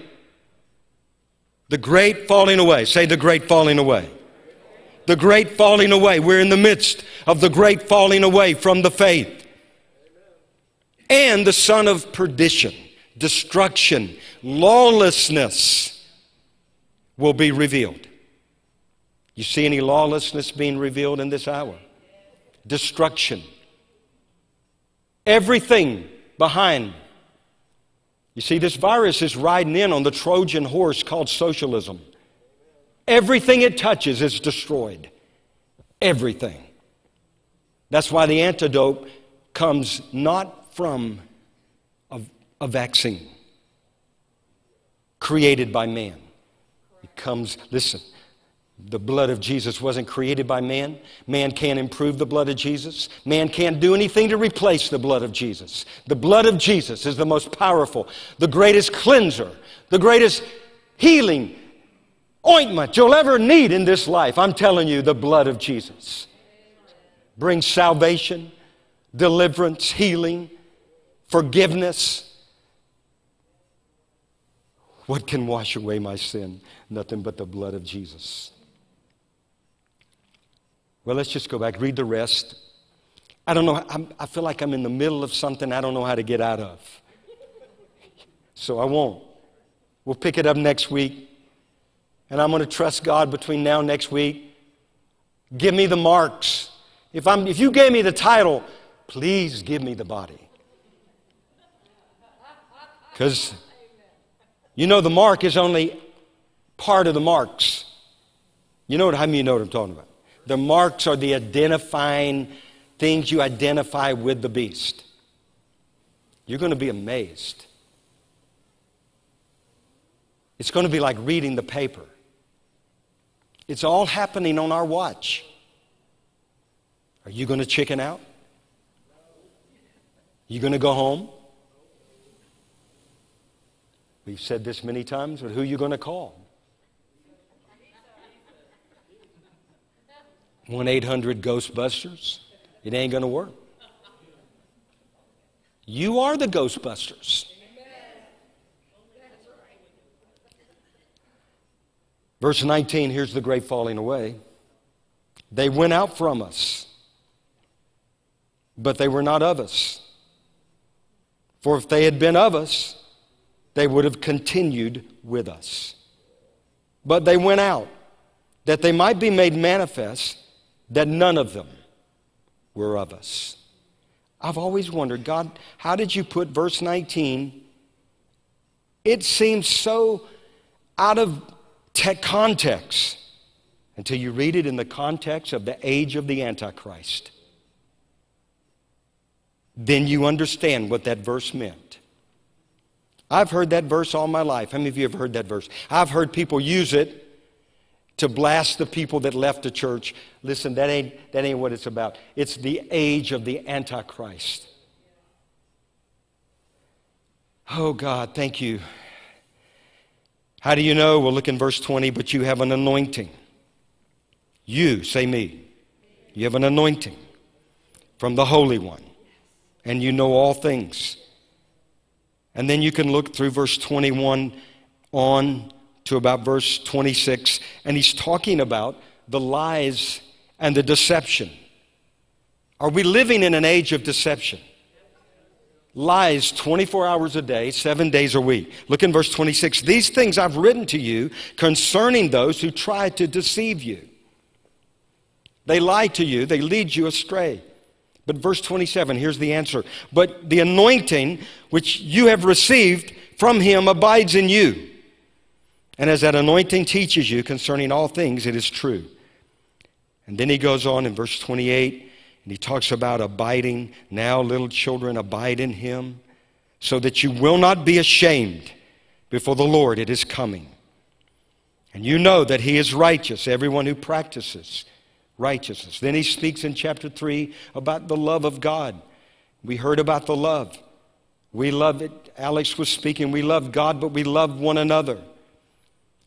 The great falling away. Say the great falling away. The great falling away. We're in the midst of the great falling away from the faith. And the son of perdition, destruction, lawlessness will be revealed. You see any lawlessness being revealed in this hour? Destruction. Everything behind. You see, this virus is riding in on the Trojan horse called socialism. Everything it touches is destroyed. Everything. That's why the antidote comes not from a, a vaccine created by man It comes, listen, the blood of Jesus wasn't created by man. Man can't improve the blood of Jesus. Man can't do anything to replace the blood of Jesus. The blood of Jesus is the most powerful, the greatest cleanser, the greatest healing ointment you'll ever need in this life. I'm telling you, the blood of Jesus brings salvation, deliverance, healing, forgiveness. What can wash away my sin? Nothing but the blood of Jesus. Well, let's just go back, read the rest. I don't know, I'm, i feel like I'm in the middle of something I don't know how to get out of. So I won't. We'll pick it up next week. And I'm going to trust God between now and next week. Give me the marks. If, I'm, if you gave me the title, please give me the body. Because you know the mark is only part of the marks. You know what, how many you know what I'm talking about? The marks are the identifying things you identify with the beast. You're going to be amazed. It's going to be like reading the paper. It's all happening on our watch. Are you going to chicken out? You going to go home? We've said this many times, but who are you going to call? 1 800 Ghostbusters? It ain't going to work. You are the Ghostbusters. Verse 19, here's the great falling away. They went out from us, but they were not of us. For if they had been of us, they would have continued with us. But they went out, that they might be made manifest that none of them were of us. I've always wondered, God, how did you put verse 19? It seems so out of context until you read it in the context of the age of the Antichrist. Then you understand what that verse meant. I've heard that verse all my life. How many of you have heard that verse? I've heard people use it to blast the people that left the church. Listen, that ain't, that ain't what it's about. It's the age of the Antichrist. Oh, God, thank you. How do you know? Well, look in verse 20, but you have an anointing. You, say me, you have an anointing from the Holy One, and you know all things. And then you can look through verse 21 on to about verse 26, and he's talking about the lies and the deception. Are we living in an age of deception? lies 24 hours a day, seven days a week. Look in verse 26. These things I've written to you concerning those who try to deceive you. They lie to you, they lead you astray. But verse 27, here's the answer. But the anointing which you have received from him abides in you. And as that anointing teaches you concerning all things, it is true. And then he goes on in verse 28 and he talks about abiding. Now, little children, abide in him so that you will not be ashamed before the Lord. It is coming. And you know that he is righteous, everyone who practices righteousness. Then he speaks in chapter 3 about the love of God. We heard about the love. We love it. Alex was speaking. We love God, but we love one another.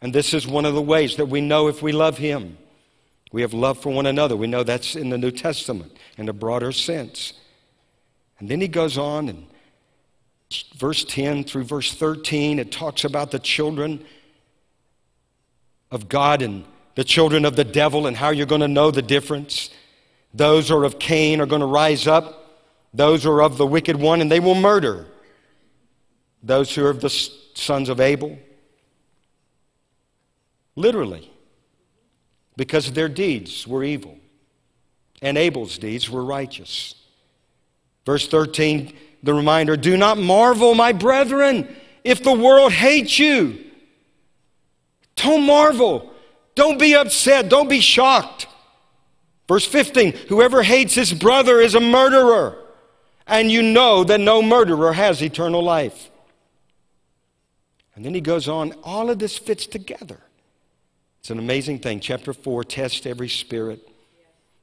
And this is one of the ways that we know if we love him. We have love for one another. We know that's in the New Testament in a broader sense. And then he goes on, and verse 10 through verse 13, it talks about the children of God and the children of the devil and how you're going to know the difference. Those who are of Cain are going to rise up, those who are of the wicked one, and they will murder. Those who are of the sons of Abel. Literally because their deeds were evil and Abel's deeds were righteous. Verse 13, the reminder do not marvel, my brethren, if the world hates you. Don't marvel. Don't be upset. Don't be shocked. Verse 15, whoever hates his brother is a murderer, and you know that no murderer has eternal life. And then he goes on, all of this fits together. It's an amazing thing. Chapter 4 test every spirit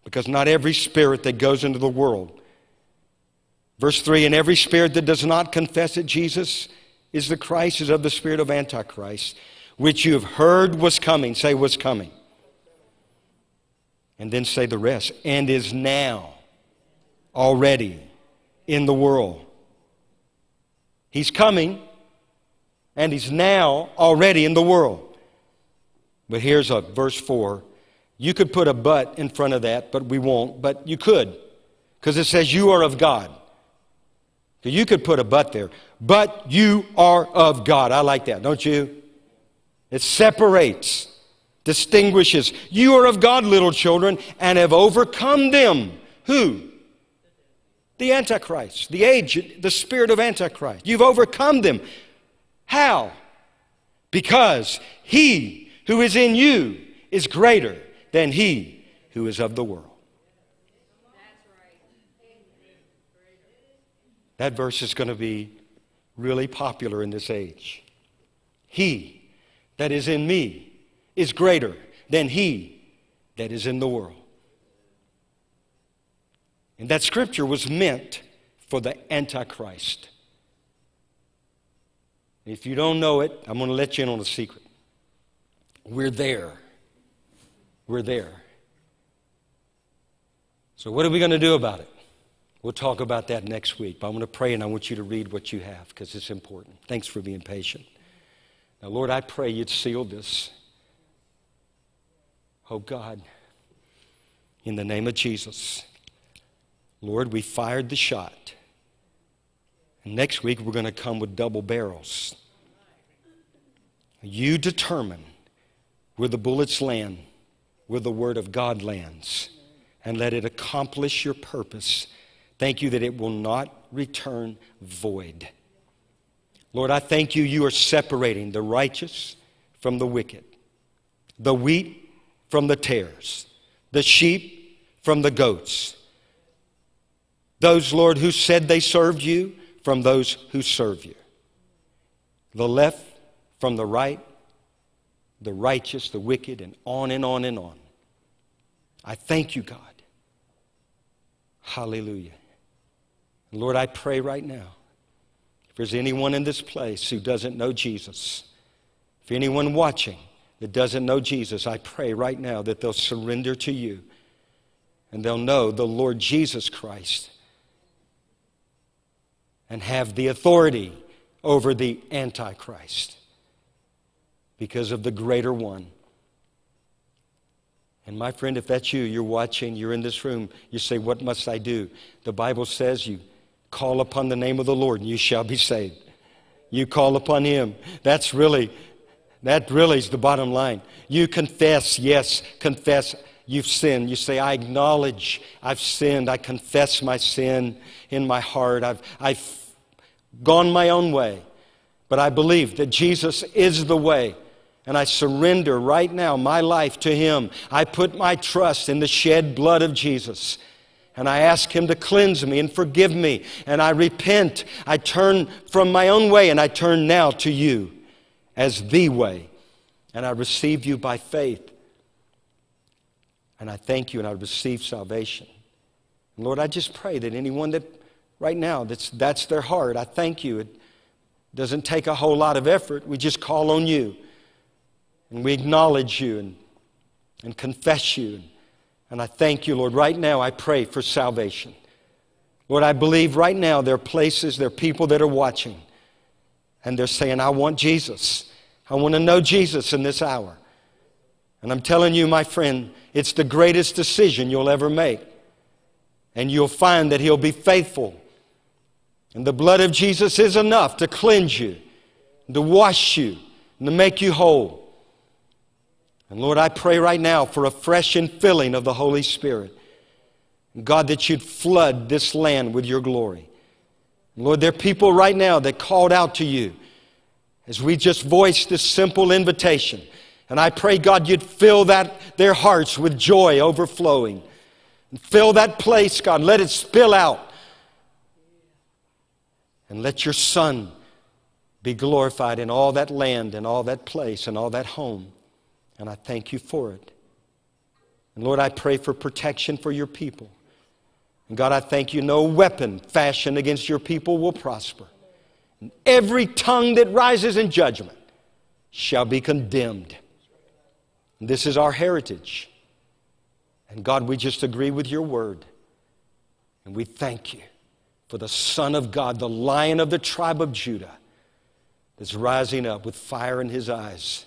because not every spirit that goes into the world. Verse 3 And every spirit that does not confess that Jesus is the Christ is of the spirit of Antichrist, which you have heard was coming. Say, was coming. And then say the rest. And is now already in the world. He's coming, and he's now already in the world. But here's a verse 4. You could put a but in front of that, but we won't. But you could, because it says you are of God. You could put a but there. But you are of God. I like that, don't you? It separates distinguishes. You are of God, little children, and have overcome them. Who? The Antichrist, the age, the spirit of Antichrist. You've overcome them. How? Because he who is in you is greater than he who is of the world. That verse is going to be really popular in this age. He that is in me is greater than he that is in the world. And that scripture was meant for the Antichrist. If you don't know it, I'm going to let you in on a secret. We're there. We're there. So, what are we going to do about it? We'll talk about that next week. But I'm going to pray and I want you to read what you have because it's important. Thanks for being patient. Now, Lord, I pray you'd seal this. Oh, God, in the name of Jesus. Lord, we fired the shot. Next week, we're going to come with double barrels. You determine where the bullets land, where the Word of God lands, and let it accomplish your purpose. Thank you that it will not return void. Lord, I thank you, you are separating the righteous from the wicked, the wheat from the tares, the sheep from the goats those, Lord, who said they served you from those who serve you. The left from the right, the righteous, the wicked, and on and on and on. I thank you, God. Hallelujah. Lord, I pray right now if there's anyone in this place who doesn't know Jesus, if anyone watching that doesn't know Jesus, I pray right now that they'll surrender to you and they'll know the Lord Jesus Christ and have the authority over the Antichrist because of the greater one. And my friend, if that's you, you're watching, you're in this room, you say, What must I do? The Bible says you call upon the name of the Lord and you shall be saved. You call upon Him. That's really, that really is the bottom line. You confess, yes, confess you've sinned. You say, I acknowledge I've sinned. I confess my sin in my heart. I've, I've gone my own way. But I believe that Jesus is the way. And I surrender right now my life to Him. I put my trust in the shed blood of Jesus. And I ask Him to cleanse me and forgive me. And I repent. I turn from my own way and I turn now to you as the way. And I receive you by faith. And I thank you and I receive salvation. And Lord, I just pray that anyone that right now. That's, that's their heart. I thank you. It doesn't take a whole lot of effort. We just call on you and we acknowledge you and, and confess you. And I thank you, Lord. Right now, I pray for salvation. Lord, I believe right now there are places, there are people that are watching, and they're saying, I want Jesus. I want to know Jesus in this hour. And I'm telling you, my friend, it's the greatest decision you'll ever make. And you'll find that He'll be faithful and the blood of Jesus is enough to cleanse you, to wash you, and to make you whole. And Lord, I pray right now for a fresh infilling of the Holy Spirit. God, that you'd flood this land with your glory. Lord, there are people right now that called out to you as we just voiced this simple invitation. And I pray, God, you'd fill that, their hearts with joy overflowing. And fill that place, God. Let it spill out and let your Son be glorified in all that land and all that place and all that home. And I thank you for it. And Lord, I pray for protection for your people. And God, I thank you, no weapon fashioned against your people will prosper. And every tongue that rises in judgment shall be condemned. And this is our heritage. And God, we just agree with your word. And we thank you for the Son of God, the Lion of the tribe of Judah, that's rising up with fire in his eyes